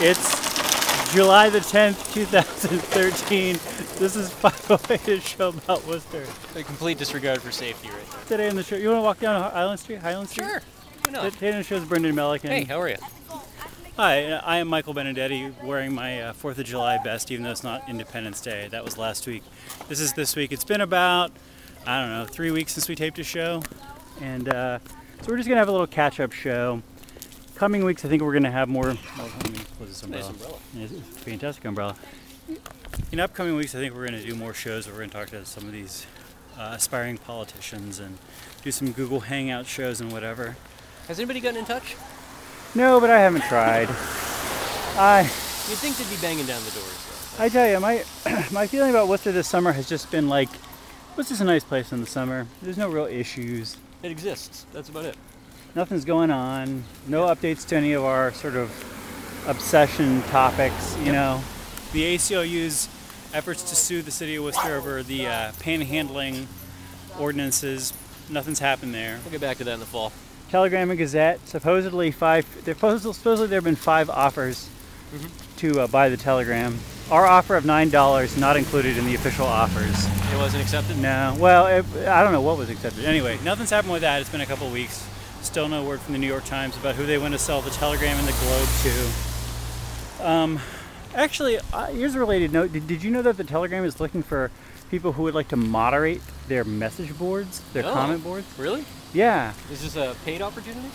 It's July the 10th, 2013. This is 508, a show about Worcester. A complete disregard for safety right there. Today in the show, you want to walk down Island Street? Highland Street? Sure. Why not? Today in the show is Brendan Melican. Hey, how are you? Hi, I am Michael Benedetti, wearing my uh, 4th of July best, even though it's not Independence Day. That was last week. This is this week. It's been about, I don't know, three weeks since we taped a show. And uh, so we're just going to have a little catch up show. Coming weeks, I think we're going to have more. Oh, let me close this umbrella. Nice umbrella. Fantastic umbrella. In upcoming weeks, I think we're going to do more shows where we're going to talk to some of these uh, aspiring politicians and do some Google Hangout shows and whatever. Has anybody gotten in touch? No, but I haven't tried. I. You'd think they'd be banging down the doors, though. I tell you, my my feeling about Worcester this summer has just been like, Worcester's a nice place in the summer. There's no real issues. It exists. That's about it. Nothing's going on. No updates to any of our sort of obsession topics. You Yep. know, the ACLU's efforts to sue the city of Worcester over the uh, panhandling ordinances. Nothing's happened there. We'll get back to that in the fall. Telegram and Gazette. Supposedly five. There supposedly, supposedly there have been five offers to uh, buy the Telegram. Our offer of nine dollars not included in the official offers. It wasn't accepted? No. Well, it, I don't know what was accepted. Anyway, nothing's happened with that. It's been a couple weeks. Still no word from the New York Times about who they want to sell the Telegram and the Globe to. Um, actually, uh, here's a related note. Did, did you know that the Telegram is looking for people who would like to moderate their message boards, their Oh. comment boards? Really? Yeah. Is this a paid opportunity?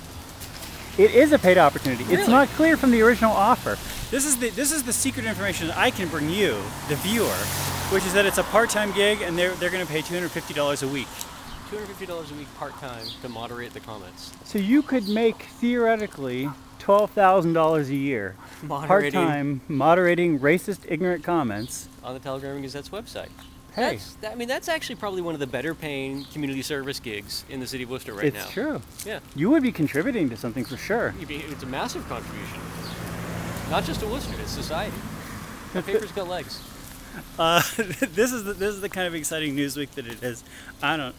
It is a paid opportunity. It's not clear from the original offer. This is the this is the secret information I can bring you, the viewer, which is that it's a part-time gig and they're they're going to pay two hundred fifty dollars a week. $250 a week part time to moderate the comments. So you could make theoretically twelve thousand dollars a year, Moderating part-time moderating racist, ignorant comments. on the Telegram and Gazette's website. Hey, That's, that, I mean, that's actually probably one of the better paying community service gigs in the city of Worcester right it's now. true. Yeah. You would be contributing to something for sure. Be- It's a massive contribution. Not just to Worcester, it's society. That paper's got legs. Uh, this is the, this is the kind of exciting news week that it is. I don't.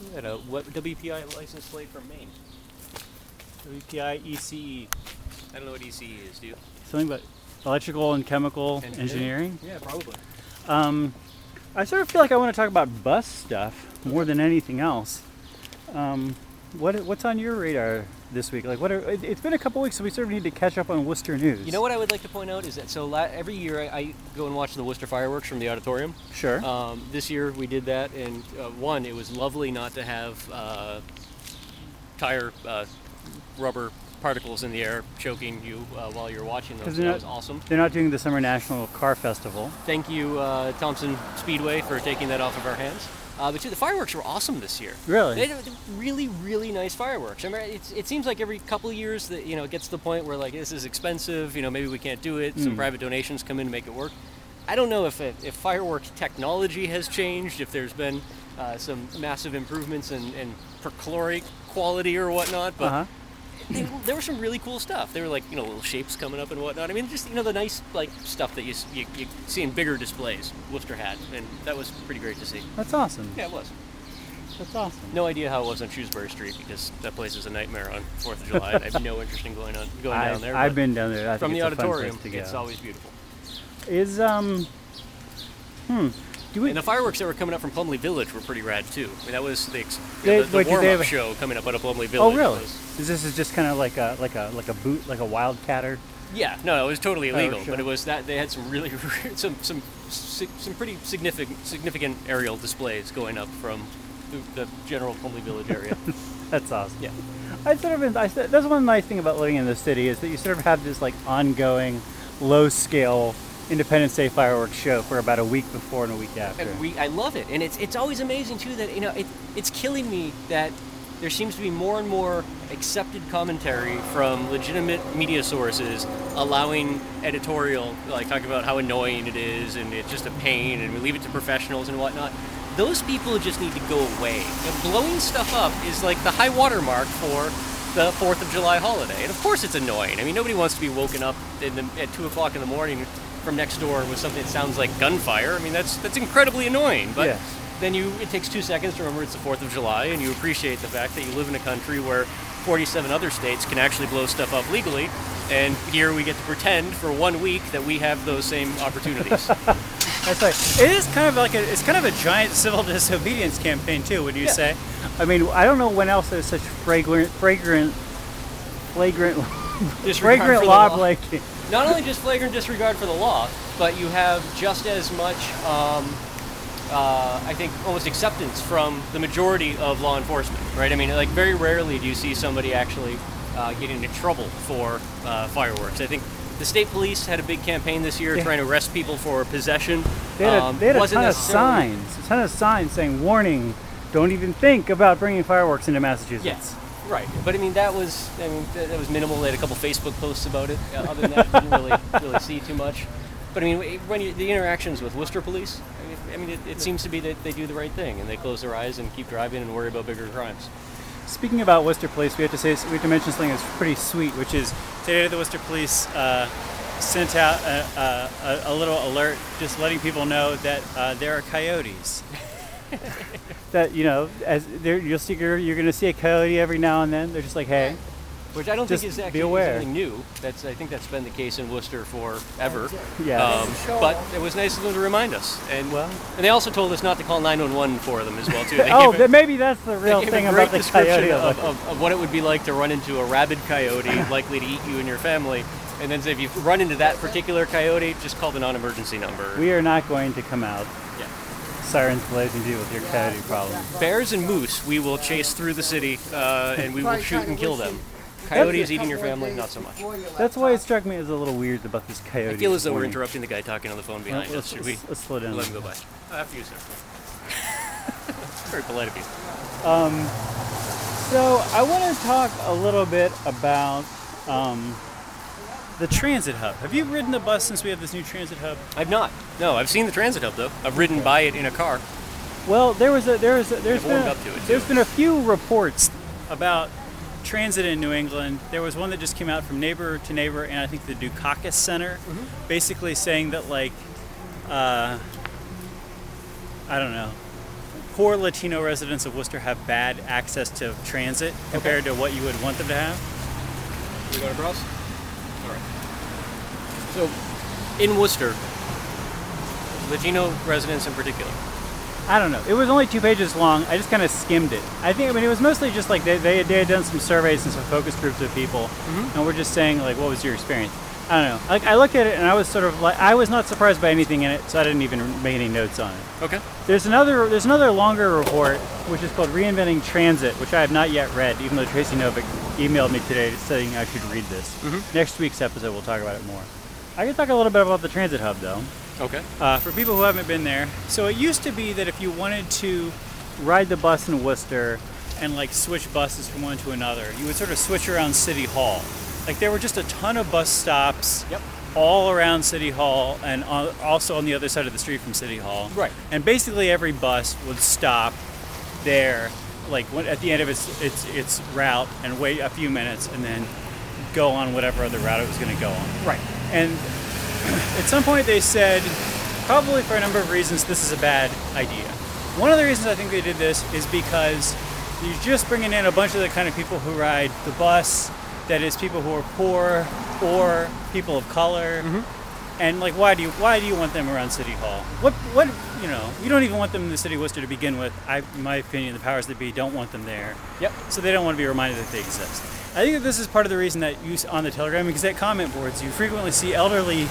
We had a what, WPI license plate from Maine. WPI ECE I don't know what ECE is, do you? something about electrical and chemical Engineering? engineering. Yeah, probably. Um, I sort of feel like I want to talk about bus stuff more than anything else. Um, what what's on your radar this week? Like, what are, it, it's been a couple weeks, so we sort of need to catch up on Worcester news. You know what I would like to point out is that so la- every year I, I go and watch the Worcester fireworks from the auditorium. Sure. Um, this year we did that, and uh, one, it was lovely not to have uh, tire uh, rubber particles in the air choking you uh, while you're watching those. That they're was not- awesome. They're not doing the Summer National Car Festival. Thank you, uh, Thompson Speedway, for taking that off of our hands. Uh, but too, the fireworks were awesome this year. Really? They did really, really nice fireworks. I mean, it's, it seems like every couple of years that you know it gets to the point where like this is expensive. You know, maybe we can't do it. Some Mm. private donations come in to make it work. I don't know if it, if fireworks technology has changed, if there's been uh, some massive improvements in, in perchlorate quality or whatnot, but Uh-huh. They, there was some really cool stuff. There were like you know little shapes coming up and whatnot. I mean, just you know the nice like stuff that you you, you see in bigger displays. Worcester had, and that was pretty great to see. That's awesome. Yeah, it was. That's awesome. No idea how it was on Shrewsbury Street because that place is a nightmare on Fourth of July. I have no interest in going on going down I've, there. I've been down there. I from think the it's a fun auditorium. place to go. It's always beautiful. Is um. Hmm. Do we? And the fireworks that were coming up from Plumley Village were pretty rad too. I mean, that was the, ex- They- the, the wait, did warm they up have a- show coming up out of Plumley oh, Village. oh really? was- Is this is just kind of like a like a like a boot like a wildcatter? yeah, no, it was totally Oh, illegal, but it was that they had some really some some si- some pretty significant significant aerial displays going up from the, the general Plumley Village area. That's awesome. yeah. I sort of I, said- that's one nice thing about living in the city is that you sort of have this like ongoing, low scale Independence Day fireworks show for about a week before and a week after. We, I love it, and it's it's always amazing too that you know it, it's killing me that there seems to be more and more accepted commentary from legitimate media sources allowing editorial, like talking about how annoying it is and it's just a pain, and we leave it to professionals and whatnot. Those people just need to go away. Blowing stuff up is like the high watermark for the Fourth of July holiday, and of course it's annoying. I mean, nobody wants to be woken up the, at two o'clock in the morning from next door with something that sounds like gunfire. I mean, that's that's incredibly annoying. But Yes. then you it takes two seconds to remember it's the Fourth of July, and you appreciate the fact that you live in a country where 47 other states can actually blow stuff up legally, And here we get to pretend for one week that we have those same opportunities. That's right. It is kind of like a, it's kind of a giant civil disobedience campaign too. Would you Yeah. say? I mean, I don't know when else there's such fragrant, fragrant, flagrant, fragrant law law. breaking. Not only just flagrant disregard for the law, but you have just as much, um, uh, I think, almost acceptance from the majority of law enforcement, right? I mean, like, very rarely do you see somebody actually uh, getting into trouble for uh, fireworks. I think the state police had a big campaign this year Yeah. trying to arrest people for possession. They had a, Um, they had a ton of signs, a ton of signs saying, "Warning: Don't even think about bringing fireworks into Massachusetts." Yes, right. But I mean, that was I mean that, was minimal. They had a couple Facebook posts about it. Other than that, didn't really really see too much. But I mean, when you, the interactions with Worcester Police, I mean, it, it seems to be that they do the right thing and they close their eyes and keep driving and worry about bigger crimes. Speaking about Worcester Police, we have to say we have to mention something that's pretty sweet, which is today the Worcester Police uh, sent out a, a, a, a little alert, just letting people know that uh, there are coyotes. that you know, as there, you'll see, you're, you're going to see a coyote every now and then. They're just like, hey, Which I don't Just think is be actually aware. something new. That's I think that's been the case in Worcester forever. Yeah. Um, but it was nice of them to remind us. And Well- and they also told us not to call 911 for them as well too. They oh, gave it- maybe that's the real thing a about great the coyote. description of, of, of what it would be like to run into a rabid coyote likely to eat you and your family. And then say if you run into that particular coyote, just call the non-emergency number. we are not going to come out yeah. Sirens blazing deal with your coyote problem. Bears and moose, we will chase through the city uh, and we will shoot and kill them. Coyotes eating your family, not so much. That's why it struck me as a little weird about this coyote. I feel as though we're interrupting the guy talking on the phone behind us. Should we let's- slow down. let him go by? Uh, after you, sir. Very polite of you. So I want to talk a little bit about um, the transit hub. Have you ridden the bus since we have this new transit hub? I've not. No, I've seen the transit hub though. I've ridden by it in a car. Well, there was a there was a, there's been a, up to it, there's been a few reports about transit in New England. There was one that just came out from Neighbor to Neighbor, and I think the Dukakis Center, Mm-hmm. basically saying that like, uh, I don't know. Poor Latino residents of Worcester have bad access to transit compared to what you would want them to have. We going across? So, in Worcester, Latino residents in particular. I don't know. It was only two pages long. I just kind of skimmed it. I think, I mean, it was mostly just like they, they, they had done some surveys and some focus groups of people, mm-hmm. and we're just saying, like, what was your experience? I don't know. Like, I looked at it and I was sort of like, I was not surprised by anything in it, so I didn't even make any notes on it. Okay. There's another, there's another longer report, which is called Reinventing Transit, which I have not yet read, even though Tracy Novick emailed me today saying I should read this. Mm-hmm. Next week's episode, we'll talk about it more. I can talk a little bit about the transit hub, though Okay. uh, for people who haven't been there. So it used to be that if you wanted to ride the bus in Worcester and like switch buses from one to another, you would sort of switch around City Hall. Like there were just a ton of bus stops Yep. all around City Hall and on, also on the other side of the street from City Hall. Right. And basically every bus would stop there, like when, at the end of its its its route, and wait a few minutes, and then go on whatever other route it was going to go on. Right. And at some point they said, probably for a number of reasons, this is a bad idea. One of the reasons I think they did this is because you're just bringing in a bunch of the kind of people who ride the bus, that is people who are poor or people of color. Mm-hmm. And like, why do you why do you want them around City Hall? What what you know? You don't even want them in the city of Worcester to begin with. I, in my opinion, the powers that be don't want them there. Yep. So they don't want to be reminded that they exist. I think that this is part of the reason that you on the Telegram because at comment boards you frequently see elderly.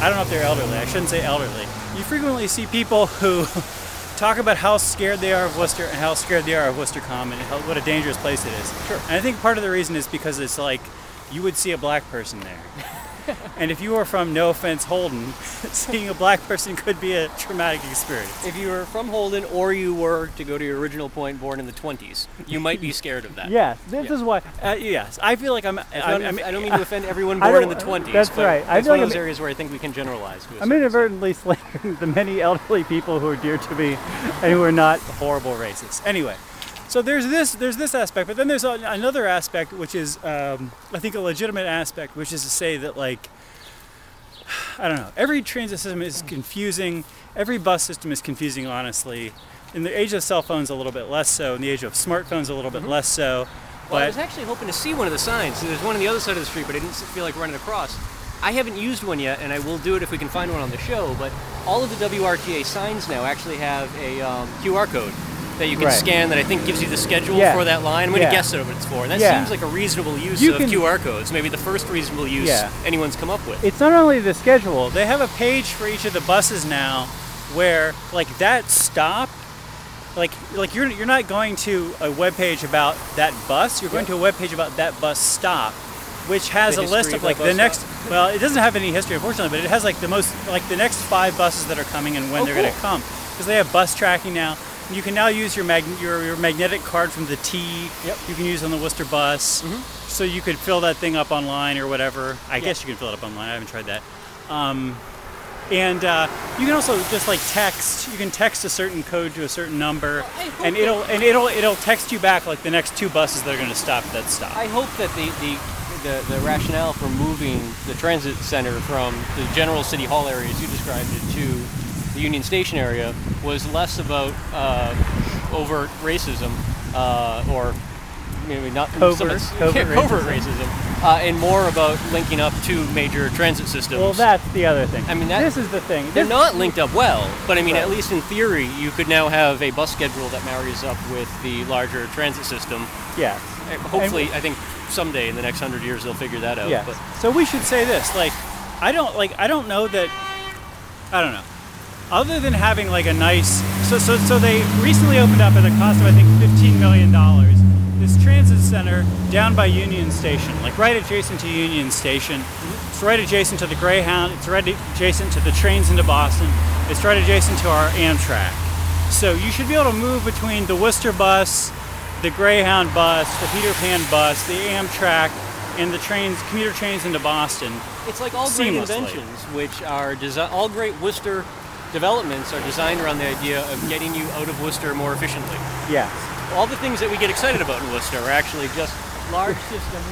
I don't know if they're elderly. I shouldn't say elderly. You frequently see people who talk about how scared they are of Worcester and how scared they are of Worcester Common and how, what a dangerous place it is. Sure. And I think part of the reason is because it's like you would see a black person there. and if you were from, no offense, Holden, seeing a black person could be a traumatic experience. If you were from Holden or you were, to go to your original point, born in the 20s, you might be scared of that. Yes, this Yeah. is why. Uh, yes, I feel like I'm. I'm, not- I'm I don't mean to offend everyone born in the 20s. that's but right. I It's feel one like of those I'm- areas where I think we can generalize. I'm inadvertently slandering the many elderly people who are dear to me and who are not horrible racists. Anyway, so there's this there's this aspect, but then there's another aspect which is um, I think a legitimate aspect, which is to say that like I don't know, every transit system is confusing. Every bus system is confusing, honestly. In the age of cell phones, a little bit less so. In the age of smartphones, a little bit less so. Well, I was actually hoping to see one of the signs. There's one on the other side of the street, but I didn't feel like running across. I haven't used one yet, and I will do it if we can find one on the show. But all of the WRTA signs now actually have a um, QR code that you can Right. scan that I think gives you the schedule Yeah. for that line. I'm going to Yeah. guess at what it's for. And that Yeah. seems like a reasonable use You of can- QR codes. Maybe the first reasonable use anyone's come up with. it's not only the schedule, they have a page for each of the buses now where like that stop like like you're you're not going to a web page about that bus, you're going to a web page about that bus stop which has The a list of like the next stop. well, it doesn't have any history unfortunately, but it has like the most like the next 5 buses that are coming and when Oh, they're going to come because they have bus tracking now. You can now use your mag- your, your magnetic card from the T. Yep. You can use on the Worcester bus. Mhm. So you could fill that thing up online or whatever. I guess you can fill it up online. I haven't tried that. Um, and uh, you can also just like text. You can text a certain code to a certain number, I hope and it'll and it'll it'll text you back like the next two buses that are going to stop at that stop. I hope that the, the, the, the rationale for moving the transit center from the general city hall area, as you described it, to the Union Station area was less about uh, overt racism uh, or maybe not Covert- covert yeah, covert racism. racism, uh, and more about linking up two major transit systems. well, that's the other thing. I mean, that- this is the thing. They're This- not linked up well, but I mean, at least in theory, you could now have a bus schedule that marries up with the larger transit system. Yes. Hopefully, I think someday in the next hundred years they'll figure that out. Yes. But So we should say this, like, I don't like I don't know that I don't know. Other than having like a nice so so so they recently opened up at a cost of I think fifteen million dollars. This transit center down by Union Station, like right adjacent to Union Station. It's right adjacent to the Greyhound. It's right adjacent to the trains into Boston. It's right adjacent to our Amtrak. So you should be able to move between the Worcester bus, the Greyhound bus, the Peter Pan bus, the Amtrak, and the trains, commuter trains into Boston. It's like all great inventions, which are desi- all great Worcester developments are designed around the idea of getting you out of Worcester more efficiently. Yes. All the things that we get excited about in Worcester are actually just large systems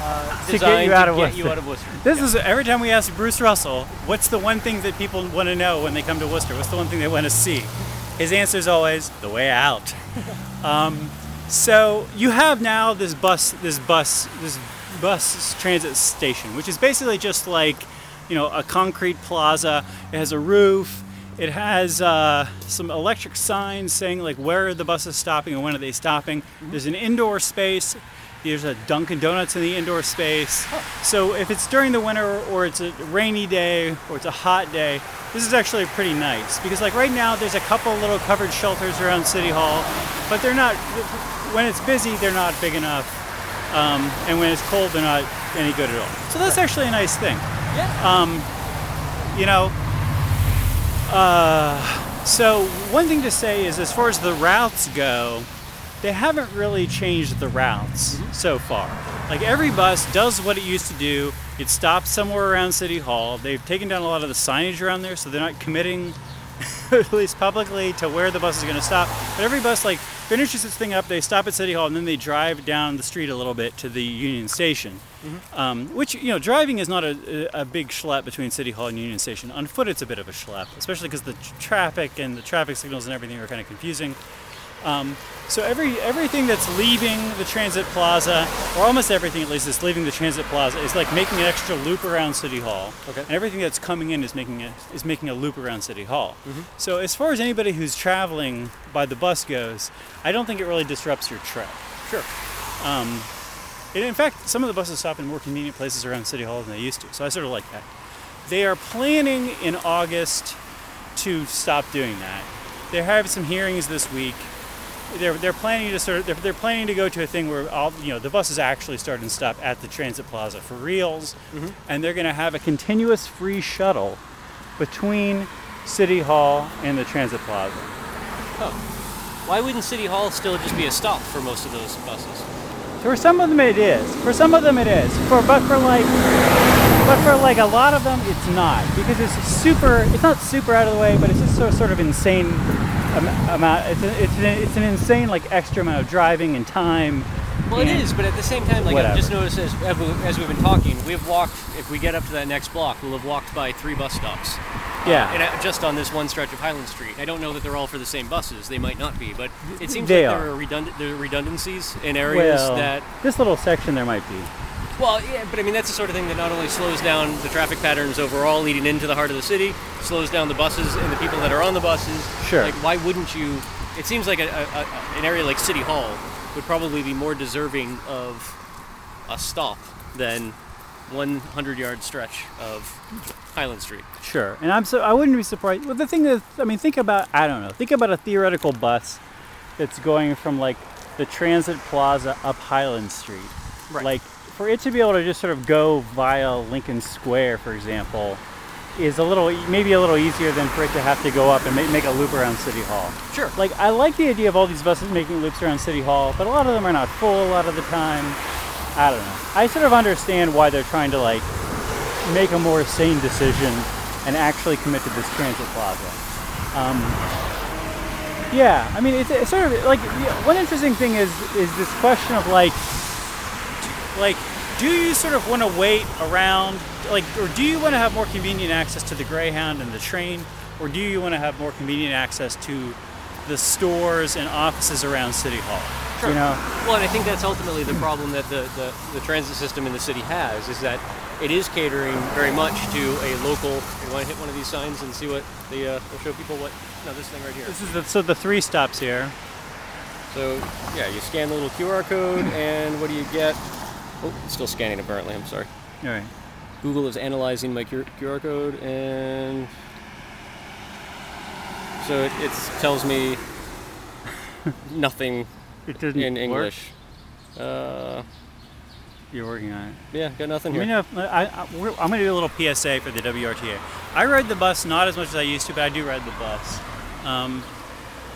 uh, To get designed you out to of get Worcester. you out of Worcester. This Yeah. is every time we ask Bruce Russell, what's the one thing that people want to know when they come to Worcester? What's the one thing they want to see? His answer is always the way out. um, so you have now this bus, this bus, this bus transit station, which is basically just like, you know, a concrete plaza. It has a roof. It has uh, some electric signs saying like where are the buses stopping and when are they stopping. There's an indoor space. There's a Dunkin' Donuts in the indoor space. So if it's during the winter or it's a rainy day or it's a hot day, this is actually pretty nice because like right now there's a couple little covered shelters around City Hall, but they're not. When it's busy, they're not big enough, um, and when it's cold, they're not any good at all. So that's actually a nice thing Yeah. you know. Uh, so one thing to say is, as far as the routes go, they haven't really changed the routes so far. Like every bus does what it used to do. It stops somewhere around City Hall. They've taken down a lot of the signage around there, so they're not committing, at least publicly, to where the bus is going to stop. But every bus like finishes its thing up. They stop at City Hall, and then they drive down the street a little bit to the Union Station. Um, which you know, driving is not a, a big schlep between City Hall and Union Station. On foot, it's a bit of a schlep, especially because the tr- traffic and the traffic signals and everything are kind of confusing. Um, so every everything that's leaving the transit plaza, or almost everything at least that's leaving the transit plaza, is like making an extra loop around City Hall. Okay. And everything that's coming in is making a, is making a loop around City Hall. So as far as anybody who's traveling by the bus goes, I don't think it really disrupts your trip. Sure. Um, and in fact, some of the buses stop in more convenient places around City Hall than they used to. So I sort of like that. They are planning in August to stop doing that. They're having some hearings this week. They're, they're planning to sort of they're, they're planning to go to a thing where all you know the buses actually start and stop at the transit plaza for reals, mm-hmm. and they're going to have a continuous free shuttle between City Hall and the transit plaza. Why wouldn't City Hall still just be a stop for most of those buses? For some of them it is. For some of them it is. For but for like but for like a lot of them it's not because it's super. It's not super out of the way, but it's just so sort of insane amount. It's a, it's an, it's an insane like extra amount of driving and time Well, it is, but at the same time, like. I've just noticed as, as we- as we've been talking, we've walked. If we get up to that next block, we'll have walked by three bus stops. Yeah. Uh, and uh, just on this one stretch of Highland Street. I don't know that they're all for the same buses. They might not be, but it seems They like are. there are redundant there are redundancies in areas well, that. this little section there might be. Well, yeah, but I mean that's the sort of thing that not only slows down the traffic patterns overall leading into the heart of the city, slows down the buses and the people that are on the buses. Sure. Like, why wouldn't you? It seems like a, a, an area like City Hall would probably be more deserving of a stop than 100 yard stretch of Highland Street. Sure, and I'm so I wouldn't be surprised. Well, the thing is, I mean, think about I don't know. Think about a theoretical bus that's going from like the Transit Plaza up Highland Street. Right. Like for it to be able to just sort of go via Lincoln Square, for example, is a little maybe a little easier than for it to have to go up and make, make a loop around City Hall. Sure. Like I like the idea of all these buses making loops around City Hall, but a lot of them are not full a lot of the time. I don't know. I sort of understand why they're trying to like make a more sane decision and actually commit to this transit plaza. Um, yeah, I mean, it's, it's sort of like one interesting thing is is this question of like, like, do you sort of want to wait around, like, or do you want to have more convenient access to the Greyhound and the train, or do you want to have more convenient access to the stores and offices around City Hall? Sure. You know, Well, and I think that's ultimately the problem that the, the, the transit system in the city has is that it is catering very much to a local. You want to hit one of these signs and see what the uh, will show people what? No, this thing right here. this is the, so the three stops here. So yeah, you scan the little QR code, and what do you get? Oh, it's still scanning apparently. I'm sorry. All right. Google is analyzing my QR code, and so it it's, tells me nothing It doesn't in. English. Uh, You're working on it. yeah, got nothing here. me know I, I, I'm going to do a little PSA for the WRTA. I ride the bus not as much as I used to, but I do ride the bus. Um,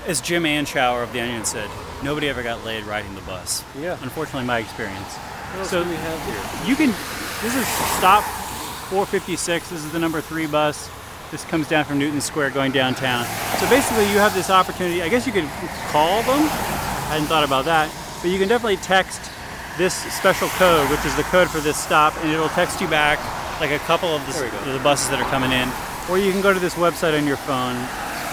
as Jim Anchower of The Onion said, nobody ever got laid riding the bus. Yeah. Unfortunately, my experience. So we have here? you can, this is stop 456. This is the number three bus. This comes down from Newton Square going downtown. So basically, you have this opportunity. I guess you could call them. I hadn't thought about that. But you can definitely text this special code, which is the code for this stop, and it'll text you back like a couple of the, There we go. the buses that are coming in. Or you can go to this website on your phone.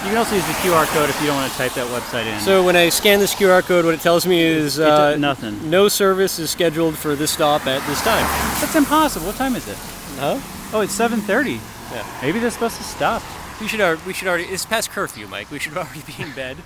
You can also use the QR code if you don't want to type that website in. So when I scan this QR code, what it tells me is It uh, nothing. No service is scheduled for this stop at this time. That's impossible. What time is it? Huh? Oh, it's 7:30. Yeah. Maybe this bus has stopped. We should we should already. It's past curfew, Mike. We should already be in bed.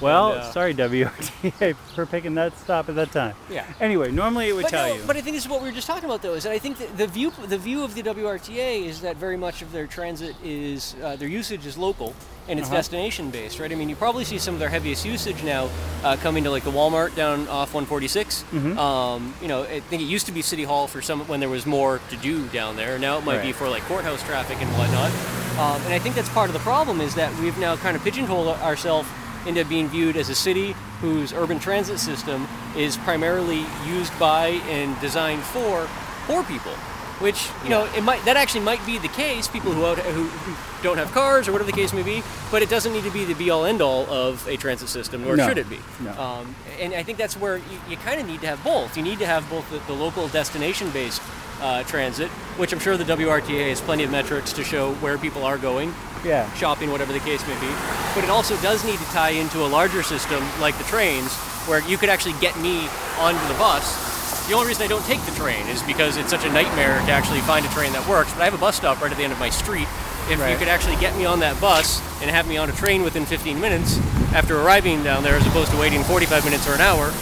Well, And, uh, sorry WRTA for picking that stop at that time. Yeah. Anyway, normally it would But, tell no, you. but I think this is what we were just talking about, though. Is that I think that the view the view of the WRTA is that very much of their transit is uh, their usage is local and it's Uh-huh. destination based, right? I mean, you probably see some of their heaviest usage now uh, coming to like the Walmart down off 146. Mm-hmm. Um, you know, I think it used to be City Hall for some when there was more to do down there. Now it might be for like courthouse traffic and whatnot. Um, and I think that's part of the problem is that we've now kind of pigeonholed ourselves into being viewed as a city whose urban transit system is primarily used by and designed for poor people. Which you know, it might that actually might be the case. People who, out, who who don't have cars or whatever the case may be, but it doesn't need to be the be all end all of a transit system, nor No. should it be. No. Um, and I think that's where you, you kind of need to have both. You need to have both the, the local destination based uh, transit, which I'm sure the WRTA has plenty of metrics to show where people are going, yeah. shopping, whatever the case may be. But it also does need to tie into a larger system like the trains, where you could actually get me onto the bus. The only reason I don't take the train is because it's such a nightmare to actually find a train that works. But I have a bus stop right at the end of my street. If you could actually get me on that bus and have me on a train within 15 minutes after arriving down there, as opposed to waiting 45 minutes or an hour,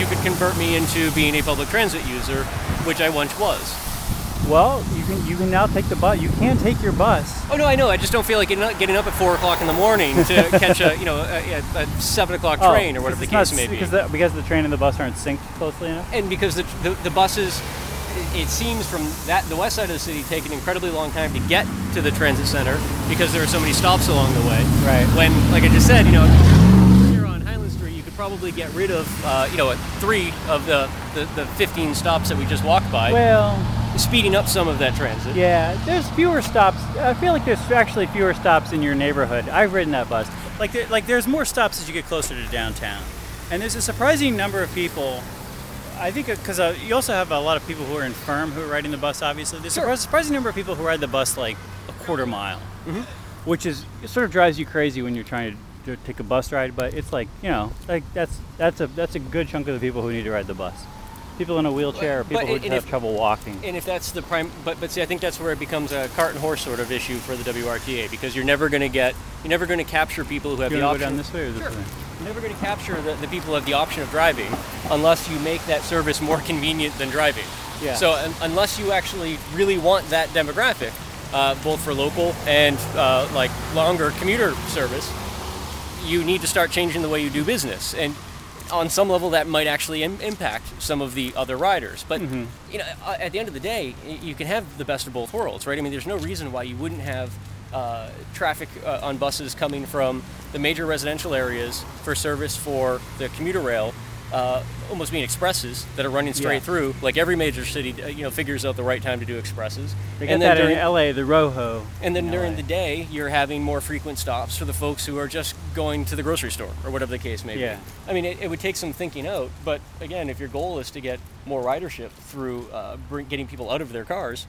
you could convert me into being a public transit user, which I once was. Well, you can you can now take the bus. You can take your bus. Oh no, I know. I just don't feel like getting up, getting up at four o'clock in the morning to catch a you know a, a, a seven o'clock oh, train or whatever the Oh, case not- may be. Because the, because the train and the bus aren't synced closely enough. and because the, the, the buses, it, it seems from that the west side of the city take an incredibly long time to get to the transit center because there are so many stops along the way. Right. When, like I just said, you know, here on Highland Street, you could probably get rid of uh, you know three of the, the the 15 stops that we just walked by, Well, speeding up some of that transit. yeah. There's fewer stops. I feel like there's actually fewer stops in your neighborhood. I've ridden that bus. Like there, like there's more stops as you get closer to downtown, and there's a surprising number of people. I think because uh, you also have a lot of people who are infirm who are riding the bus. Obviously, there's Sure. a surprising number of people who ride the bus like a quarter mile, which is it sort of drives you crazy when you're trying to, to take a bus ride. But it's like you know, like that's that's a that's a good chunk of the people who need to ride the bus. People in a wheelchair, But- people who and have if- trouble walking. And if that's the prime, but but see, I think that's where it becomes a cart and horse sort of issue for the WRTA because you're never going to get, you're never going to capture people who have the to go option. down this way or this Sure. way? You're never going to capture the, the people who have the option of driving unless you make that service more convenient than driving. Yeah. So un- unless you actually really want that demographic, uh, both for local and uh, like longer commuter service, you need to start changing the way you do business. And on some level, that might actually Im- impact some of the other riders. But Mm-hmm. you know, uh, at the end of the day, you can have the best of both worlds, right? I mean, there's no reason why you wouldn't have uh, traffic uh, on buses coming from the major residential areas for service for the commuter rail. Uh, almost being expresses that are running straight Yeah. through, like every major city, uh, you know, figures out the right time to do expresses. They and then in LA, the Rojo. and then during LA. the day, you're having more frequent stops for the folks who are just going to the grocery store or whatever the case may Yeah. be. I mean, it, it would take some thinking out, but again, if your goal is to get more ridership through uh, bring, getting people out of their cars,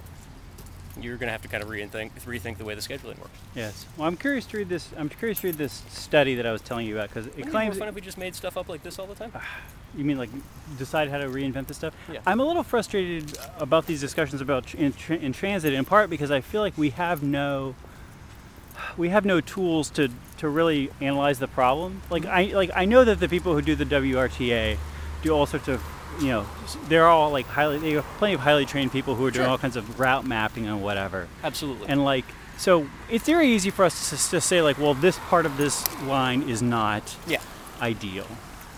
you're going to have to kind of rethink, rethink the way the scheduling works. Yes. Well, I'm curious to read this. I'm curious to read this study that I was telling you about because it Wouldn't it be claims. more fun if we just made stuff up like this all the time? Ah, you mean like decide how to reinvent this stuff? Yeah. I'm a little frustrated about these discussions about in, tr- in transit, in part because I feel like we have no we have no tools to to really analyze the problem. Like mm-hmm. I like I know that the people who do the WRTA do all sorts of you know they're all like highly they have plenty of highly trained people who are doing Sure. all kinds of route mapping and whatever. Absolutely. And like so it's very easy for us to, to say like well this part of this line is not yeah. ideal.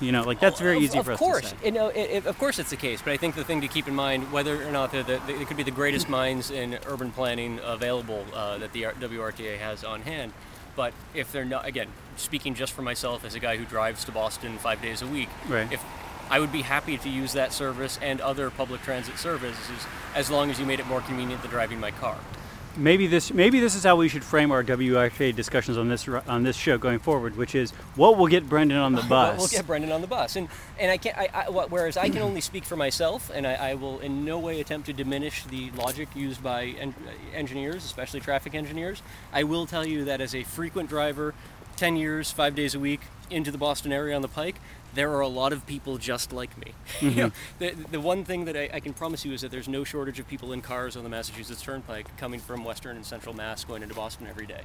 You know, like that's very easy of for us course. to say. You know, it, it- of course it's the case, but I think the thing to keep in mind, whether or not they're the, the, it could be the greatest minds in urban planning available uh, that the WRTA has on hand, but if they're not, again, speaking just for myself as a guy who drives to Boston five days a week, Right. if I would be happy to use that service and other public transit services as long as you made it more convenient than driving my car. maybe this maybe this is how we should frame our WRTA discussions on this on this show going forward, which is what will get Brendan on the bus. We'll get Brendan on the bus, and and I can't. I, I, whereas I can only speak for myself, and I, I will in no way attempt to diminish the logic used by en- uh, engineers, especially traffic engineers. I will tell you that as a frequent driver, ten years, five days a week into the Boston area on the Pike. There are a lot of people just like me. you know, the, the one thing that I, I can promise you is that there's no shortage of people in cars on the Massachusetts Turnpike coming from Western and Central Mass going into Boston every day.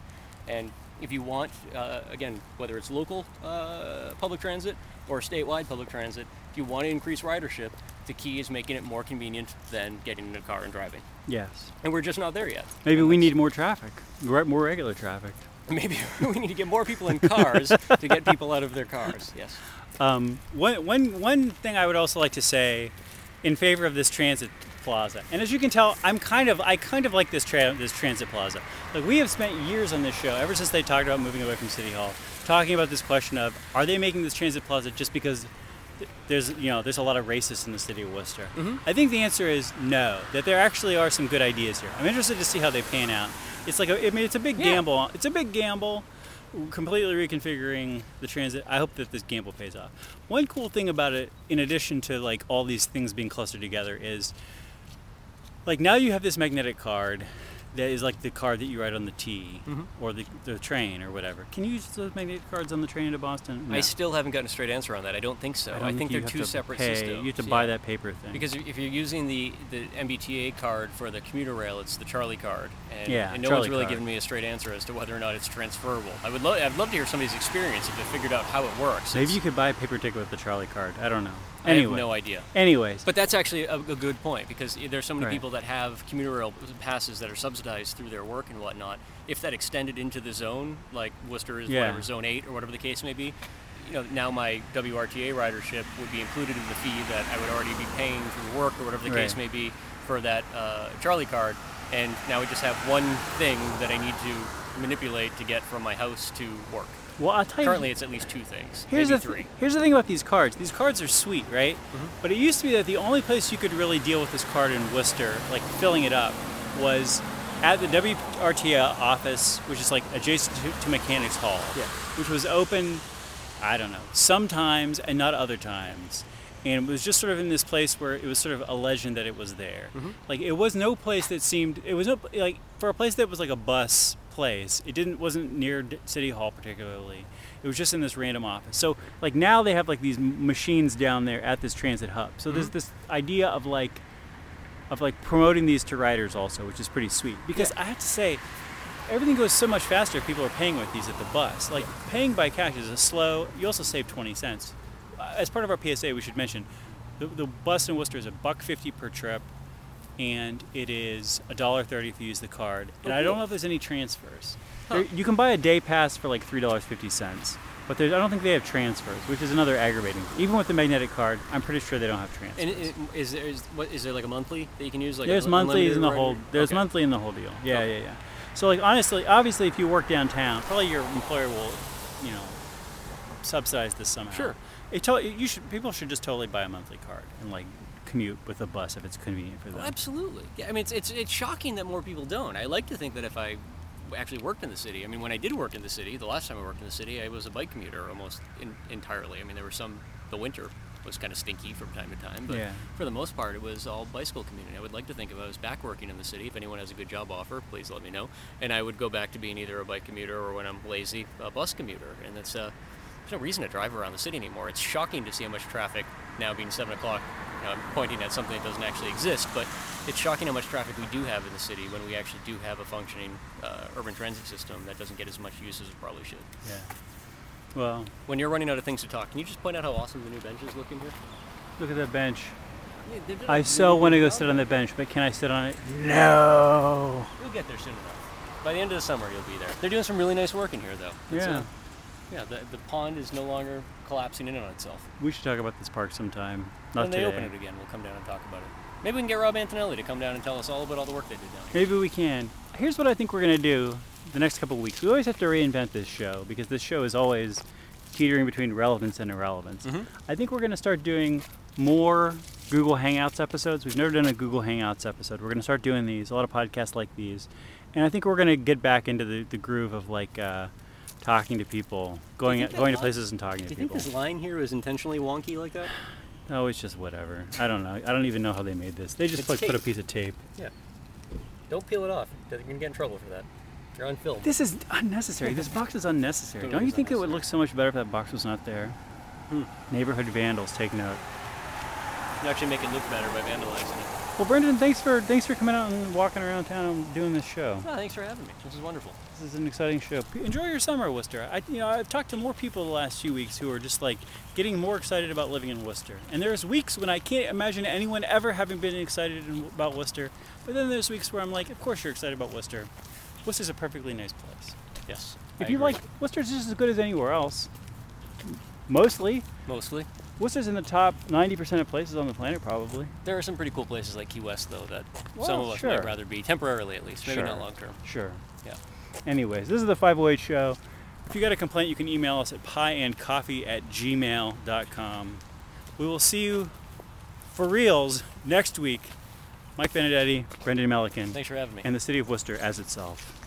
And if you want, uh, again, whether it's local uh, public transit or statewide public transit, if you want to increase ridership, the key is making it more convenient than getting in a car and driving. yes. And we're just not there yet. Maybe we need more traffic, re- more regular traffic. Maybe we need to get more people in cars to get people out of their cars. Yes. Um, one, one, one thing I would also like to say in favor of this transit plaza, and as you can tell, I'm kind of I kind of like this tra- this transit plaza. Like we have spent years on this show, ever since they talked about moving away from City Hall, talking about this question of are they making this transit plaza just because there's you know there's a lot of racists in the city of Worcester. I think the answer is no. That there actually are some good ideas here. I'm interested to see how they pan out. It's like a, I mean it's a big Yeah. gamble. It's a big gamble completely reconfiguring the transit. I hope that this gamble pays off. One cool thing about it, in addition to like all these things being clustered together, is like now you have this magnetic card that is like the card that you write on the T mm-hmm. or the, the train or whatever. Can you use those magnetic cards on the train to Boston? I still haven't gotten a straight answer on that. I don't think so. I, I, think, you they're two separate pay. systems. You have to yeah. buy that paper thing. Because if you're using the, the MBTA card for the commuter rail, it's the Charlie card, and, Yeah, and no one's really card. given me a straight answer as to whether or not it's transferable. I would love, I'd love to hear somebody's experience if they figured out how it works. Maybe It's- you could buy a paper ticket with the Charlie card. I don't know. I have no idea. anyways, But that's actually a, a good point because there's so many Right. people that have commuter rail passes that are subsidized through their work and whatnot. If that extended into the zone, like Worcester is Yeah. whatever zone eight or whatever the case may be, you know, now my WRTA ridership would be included in the fee that I would already be paying through work or whatever the case may be for that uh, Charlie card. And now we just have one thing that I need to manipulate to get from my house to work. well, I'll tell you. Currently, it's at least two things, Here's the three. th- here's the thing about these cards. These cards are sweet, right? But it used to be that the only place you could really deal with this card in Worcester, like filling it up, was at the WRTA office, which is like adjacent to, to Mechanics Hall, Yeah. which was open, I don't know, sometimes and not other times. and it was just sort of in this place where it was sort of a legend that it was there. Mhm. Like it was no place that seemed it was no like for a place that was like a bus place. It didn't wasn't near City Hall particularly. It was just in this random office. So like now they have like these machines down there at this transit hub. So there's Mhm. this idea of like of like promoting these to riders also, which is pretty sweet. Because Yeah. I have to say, everything goes so much faster if people are paying with these at the bus. Like paying by cash is a slow. You also save twenty cents. Uh, As part of our PSA, we should mention the, the bus in Worcester is a buck fifty per trip, and it is a dollar thirty if you use the card. And Oh, I don't know if there's any transfers. Huh. There, you can buy a day pass for like three dollars fifty cents, but there's, I don't think they have transfers, which is another aggravating. Even with the magnetic card, I'm pretty sure they don't have transfers. And it, is there is what is there like a monthly that you can use? Like There's a, monthlies in the whole. There's Okay. monthly in the whole deal. Yeah, Okay. yeah, yeah. So like honestly, obviously, if you work downtown, probably your employer will, you know, subsidize this somehow. Sure. It to, you should people should just totally buy a monthly card and like commute with a bus if it's convenient for them. Oh, absolutely. Yeah, I mean, it's, it's it's shocking that more people don't. I like to think that if I actually worked in the city, I mean, when I did work in the city, the last time I worked in the city, I was a bike commuter almost in, entirely. I mean, there were some. The winter was kind of stinky from time to time, but Yeah. for the most part, it was all bicycle commuting. I would like to think if I was back working in the city, if anyone has a good job offer, please let me know, and I would go back to being either a bike commuter or when I'm lazy, a bus commuter. And it's uh, there's no reason to drive around the city anymore. It's shocking to see how much traffic now being seven o'clock. You know, I'm pointing at something that doesn't actually exist, but it's shocking how much traffic we do have in the city when we actually do have a functioning uh, urban transit system that doesn't get as much use as it probably should. yeah. Well, When you're running out of things to talk, can you just point out how awesome the new benches look in here? look at that bench. Yeah, I a so want to go sit on the bench, but can I sit on it? No. You'll get there soon enough. By the end of the summer, you'll be there. They're doing some really nice work in here, though. It's, Yeah. uh, yeah, the, the pond is no longer collapsing in on itself. We should talk about this park sometime. Not when they today. open it again, we'll come down and talk about it. Maybe we can get Rob Antonelli to come down and tell us all about all the work they did down here. Maybe we can. Here's what I think we're going to do the next couple of weeks. We always have to reinvent this show because this show is always teetering between relevance and irrelevance. Mhm. I think we're going to start doing more Google Hangouts episodes. We've never done a Google Hangouts episode. We're going to start doing these, a lot of podcasts like these. And I think we're going to get back into the, the groove of like uh, talking to people, going think that going to places and talking to people. Do you think this line here was intentionally wonky like that? Oh, it's just whatever. I don't know. I don't even know how they made this. They just It's like put a piece of tape. Yeah. Don't peel it off. You're gonna get in trouble for that. You're on film. This is unnecessary. This box is unnecessary. Totally Don't you is think it would look so much better if that box was not there? Hmm. Neighborhood vandals, take note. You actually make it look better by vandalizing it. Well, Brendan, thanks for thanks for coming out and walking around town and doing this show. Oh, thanks for having me. This is wonderful. This is an exciting show. Enjoy your summer, Worcester. I, you know, I've talked to more people the last few weeks who are just like getting more excited about living in Worcester. And there's weeks when I can't imagine anyone ever having been excited in, about Worcester. But then there's weeks where I'm like, of course you're excited about Worcester. Worcester's a perfectly nice place. Yes. If I you agree. like, Worcester's just as good as anywhere else. Mostly. Mostly. Worcester's in the top 90% of places on the planet, probably. There are some pretty cool places like Key West, though, that Well, some of us sure. might rather be, temporarily at least. Maybe Sure. not long term. Sure. Yeah. Anyways, this is the 508 show. If you got a complaint, you can email us at pieandcoffee at gmail.com. We will see you for reals next week. Mike Benedetti, Brendan Melican, Thanks for having me. and the city of Worcester as itself.